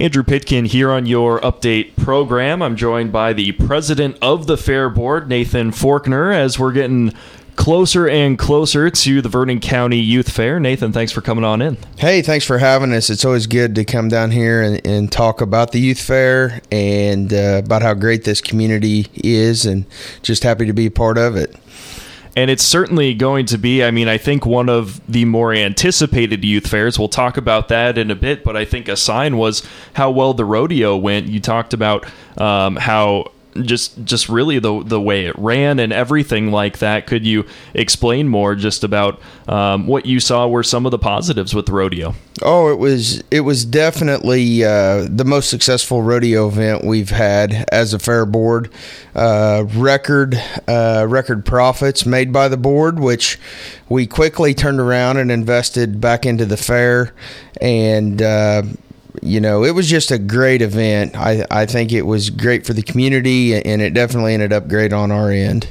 Andrew Pitkin here on your update program. I'm joined by the president of the Fair Board, Nathan Forkner, as we're getting closer and closer to the Vernon County Youth Fair. Nathan, thanks for coming on in. Hey, thanks for having us. It's always good to come down here and, and talk about the Youth Fair and uh, about how great this community is, and just happy to be a part of it and it's certainly going to be i mean i think one of the more anticipated youth fairs. We'll talk about that in a bit but i think a sign was how well the rodeo went. You talked about um, how just just really the the way it ran and everything like that. Could you explain more just about um, what you saw were some of the positives with the rodeo? Oh, it was it was definitely uh, the most successful rodeo event we've had as a fair board. Uh, record uh, record profits made by the board, which we quickly turned around and invested back into the fair and uh, you know, it was just a great event. I, I think it was great for the community, and it definitely ended up great on our end.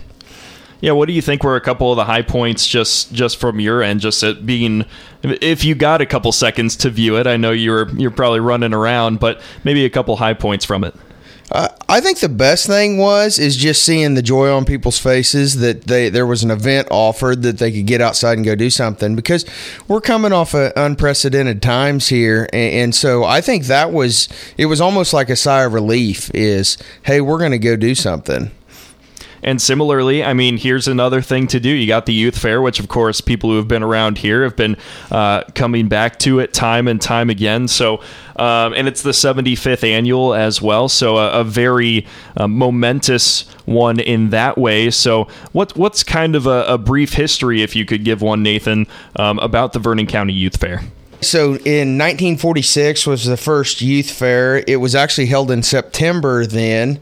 Yeah, what do you think were a couple of the high points just just from your end? Just it being, if you got a couple seconds to view it, I know you're you're probably running around, but maybe a couple high points from it. Uh, I think the best thing was is just seeing the joy on people's faces that they there was an event offered that they could get outside and go do something because we're coming off of unprecedented times here and, and so I think that was it was almost like a sigh of relief is hey we're going to go do something and similarly, I mean, here's another thing to do. You got the youth fair, which of course people who have been around here have been uh, coming back to it time and time again. So, um, and it's the 75th annual as well. So a, a very uh, momentous one in that way. So what what's kind of a, a, brief history, if you could give one, Nathan, um, about the Vernon County Youth Fair? So in 1946 was the first youth fair. It was actually held in September then.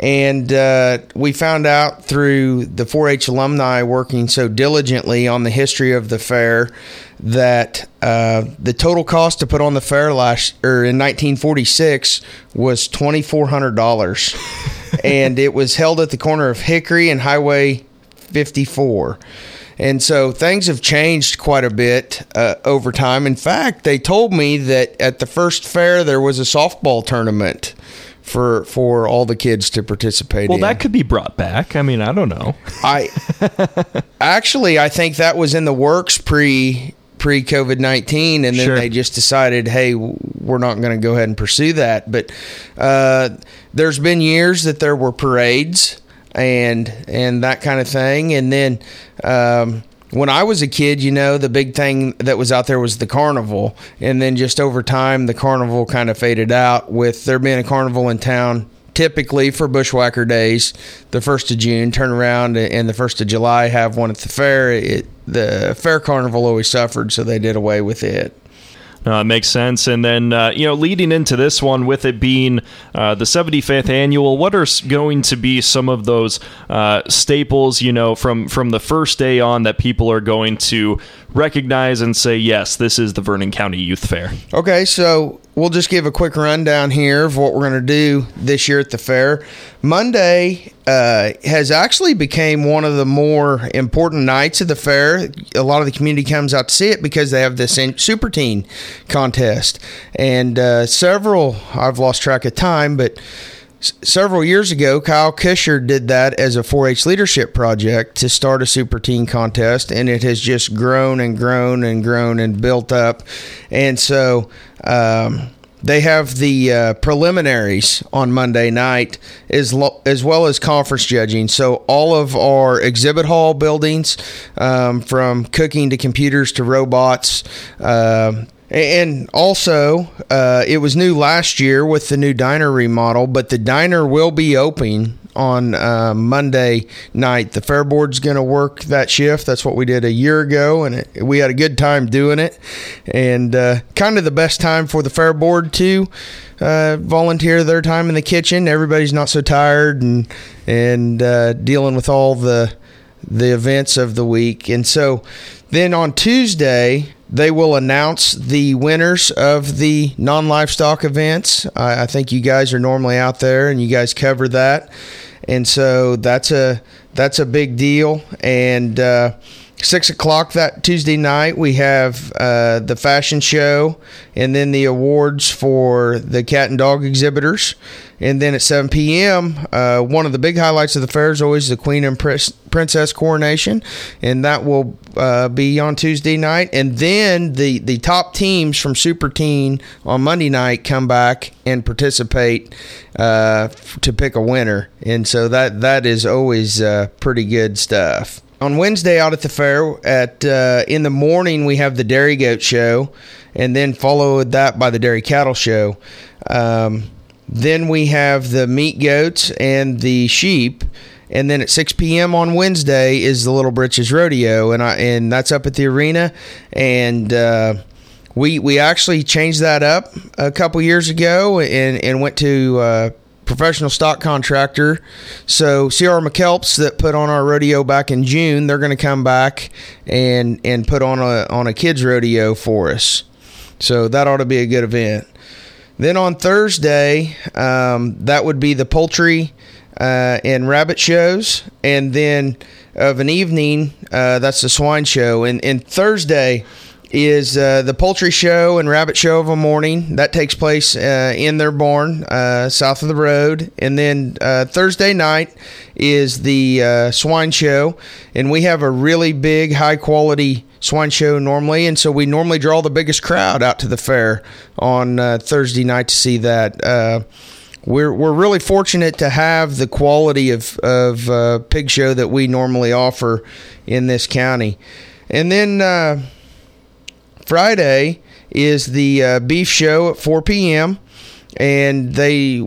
And uh, we found out through the 4 H alumni working so diligently on the history of the fair that uh, the total cost to put on the fair last or in 1946 was $2,400. and it was held at the corner of Hickory and Highway 54. And so things have changed quite a bit uh, over time. In fact, they told me that at the first fair there was a softball tournament for for all the kids to participate in. well, in. that could be brought back. I mean, I don't know. I actually I think that was in the works pre pre COVID nineteen, and then sure. they just decided, hey, we're not going to go ahead and pursue that. But uh, there's been years that there were parades and and that kind of thing, and then. Um, when I was a kid, you know, the big thing that was out there was the carnival. And then just over time, the carnival kind of faded out with there being a carnival in town. Typically for bushwhacker days the first of june turn around and the first of july have one at the fair. It, the fair carnival always suffered so they did away with it uh, makes sense. And then, uh, you know, leading into this one, with it being uh, the 75th annual, what are going to be some of those uh, staples, you know, from from the first day on that people are going to recognize and say, yes, this is the Vernon County Youth Fair? Okay, so we'll just give a quick rundown here of what we're going to do this year at the fair. Monday uh, has actually became one of the more important nights of the fair. A lot of the community comes out to see it because they have this super teen contest, and uh, several I've lost track of time, but several years ago, Kyle Kisher did that as a 4 H leadership project to start a super teen contest, and it has just grown and grown and grown and built up. And so, um, they have the uh, preliminaries on Monday night, as lo- as well as conference judging. So all of our exhibit hall buildings, um, from cooking to computers to robots, uh, and also, uh, it was new last year with the new diner remodel, but the diner will be open on uh, Monday night. The fair board's going to work that shift. That's what we did a year ago, and it, we had a good time doing it. And uh, kind of the best time for the fair board to uh, volunteer their time in the kitchen. Everybody's not so tired and and uh, dealing with all the the events of the week. And so then on Tuesday they will announce the winners of the non livestock events. I, I, think you guys are normally out there and you guys cover that, and so that's a that's a big deal. And uh, six o'clock that Tuesday night, we have uh, the fashion show and then the awards for the cat and dog exhibitors. And then at 7 p.m., uh, one of the big highlights of the fair is always the Queen and Princess coronation, and that will uh, be on Tuesday night. And then the, the top teams from Super Teen on Monday night come back and participate uh, to pick a winner. And so that that is always uh, pretty good stuff on Wednesday out at the fair at uh, in the morning we have the dairy goat show, and then followed that by the dairy cattle show. Um, then we have the meat goats and the sheep, and then at 6 p.m. on Wednesday is the Little Britches Rodeo, and I and that's up at the arena, and. Uh, we, we actually changed that up a couple years ago and, and went to uh, professional stock contractor. So CR McKelps that put on our rodeo back in June, they're going to come back and and put on a on a kids rodeo for us. So that ought to be a good event. Then on Thursday, um, that would be the poultry uh, and rabbit shows, and then of an evening, uh, that's the swine show. And, and Thursday, is uh, the poultry show and rabbit show of a morning. That takes place uh, in their barn uh, south of the road. And then uh, thursday night is the uh, swine show. And we have a really big high quality swine show normally. And so we normally draw the biggest crowd out to the fair on uh, thursday night to see that. We're, we're really fortunate to have the quality of, of pig show that we normally offer in this county. And then Friday is the uh, beef show at 4 p.m. and they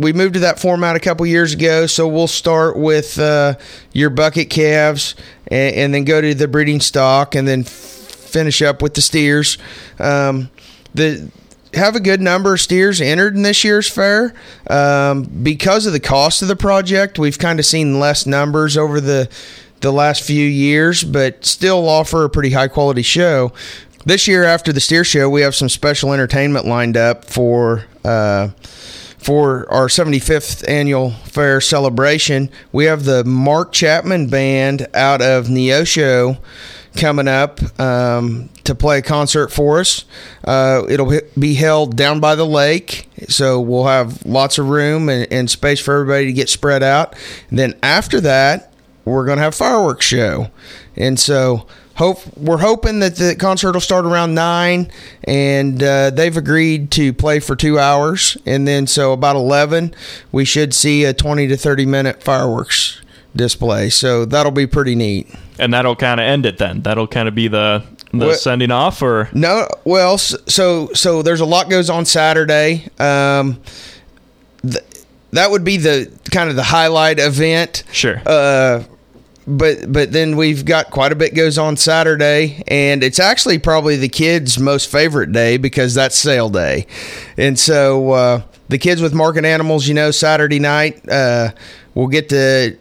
we moved to that format a couple years ago, so we'll start with uh, your bucket calves and, and, then go to the breeding stock and then f- finish up with the steers. Um, the have a good number of steers entered in this year's fair. Um, because of the cost of the project, we've kind of seen less numbers over the the last few years, but still offer a pretty high quality show. This year, after the steer show, we have some special entertainment lined up for. Uh, for our 75th annual fair celebration, we have the Mark Chapman Band out of Neosho coming up um, to play a concert for us. Uh, it'll be held down by the lake, so we'll have lots of room and, and space for everybody to get spread out. And then after that, we're going to have a fireworks show, and so hope we're hoping that the concert will start around nine, and uh, they've agreed to play for two hours, and then so about eleven we should see a twenty to thirty minute fireworks display. So that'll be pretty neat. And that'll kind of end it then. That'll kind of be the the well, sending off, or no? Well, so so there's a lot goes on Saturday. Um, th- that would be the kind of the highlight event. Sure. Uh, but but then we've got quite a bit goes on Saturday, and it's actually probably the kids' most favorite day because that's sale day, and so uh, the kids with market animals, you know, Saturday night uh, will get to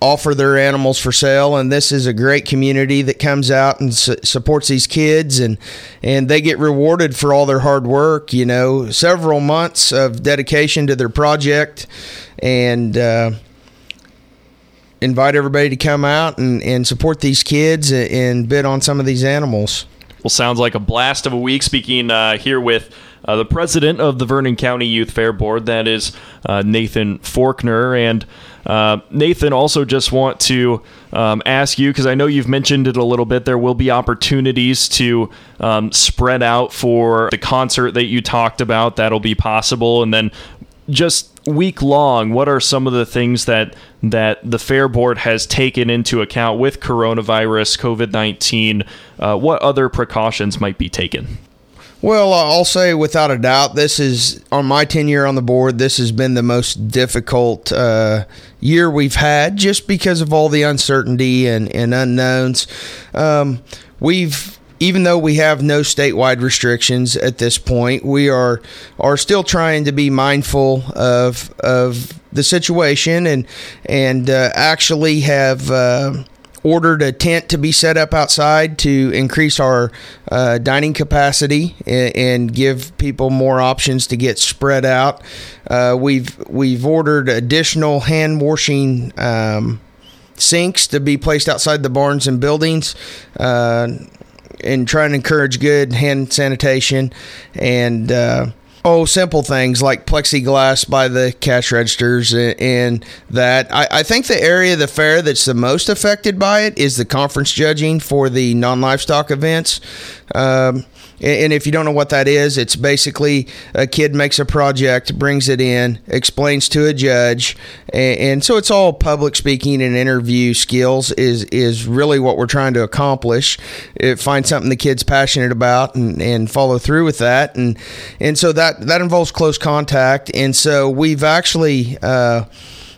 offer their animals for sale and this is a great community that comes out and su- supports these kids and and they get rewarded for all their hard work you know. Several months of dedication to their project and uh, invite everybody to come out and, and support these kids and bid on some of these animals. Well, sounds like a blast of a week. Speaking uh, here with uh, the president of the Vernon County Youth Fair Board, that is uh, Nathan Forkner. And uh, Nathan, also just want to um, ask you because I know you've mentioned it a little bit. There will be opportunities to um, spread out for the concert that you talked about. That'll be possible, and then just week long, what are some of the things that that the fair board has taken into account with coronavirus, COVID nineteen? Uh, what other precautions might be taken? Well, I'll say without a doubt, this is on my tenure on the board. This has been the most difficult uh, year we've had, just because of all the uncertainty and, and unknowns. Um, we've even though we have no statewide restrictions at this point, we are are still trying to be mindful of of the situation and and uh, actually have. Uh, ordered a tent to be set up outside to increase our uh, dining capacity and, and, give people more options to get spread out. Uh, we've we've ordered additional hand washing um, sinks to be placed outside the barns and buildings. Uh, and trying to encourage good hand sanitation and uh, oh simple things like plexiglass by the cash registers and that. I, I, think the area of the fair that's the most affected by it is the conference judging for the non-livestock events um, and if you don't know what that is, it's basically a kid makes a project, brings it in, explains to a judge, and, so it's all public speaking and interview skills is is really what we're trying to accomplish. It, find something the kid's passionate about and, and follow through with that, and and so that that involves close contact, and so we've actually. Uh,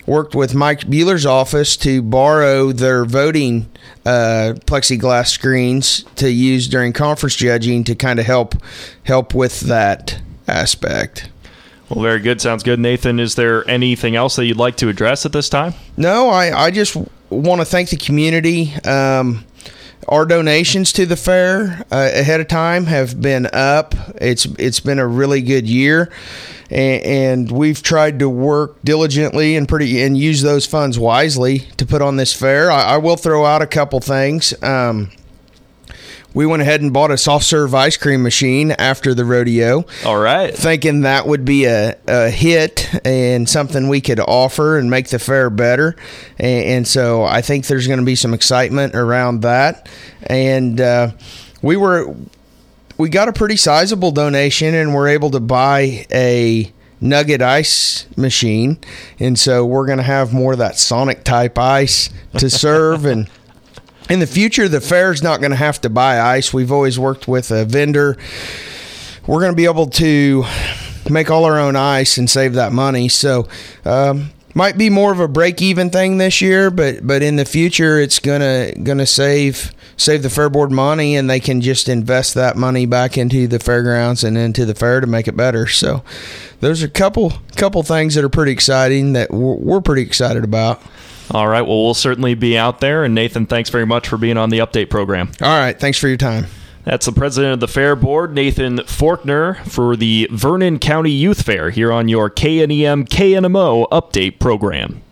worked with Mike Bueller's office to borrow their voting uh, plexiglass screens to use during conference judging to kind of help help with that aspect. Well, very good. Sounds good, Nathan. Is there anything else that you'd like to address at this time? No, I, I just want to thank the community. Um, our donations to the fair uh, ahead of time have been up. It's it's been a really good year, and, and, we've tried to work diligently and pretty and use those funds wisely to put on this fair. I, I will throw out a couple things. Um, we went ahead and bought a soft serve ice cream machine after the rodeo. All right. Thinking that would be a, a hit and something we could offer and make the fair better. And, and so I think there's going to be some excitement around that. And uh, we were. We got a pretty sizable donation and we're able to buy a nugget ice machine. And so we're going to have more of that Sonic type ice to serve and in the future, the fair's not going to have to buy ice. We've always worked with a vendor. We're going to be able to make all our own ice and save that money. So, um, might be more of a break even thing this year, but but in the future, it's gonna gonna save save the fair board money, and they can just invest that money back into the fairgrounds and into the fair to make it better. So, there's a couple couple things that are pretty exciting that we're, we're pretty excited about. All right. Well, we'll certainly be out there. And Nathan, thanks very much for being on the update program. All right. Thanks for your time. That's the president of the Fair Board, Nathan Forkner, for the Vernon County Youth Fair here on your KNEM KNMO update program.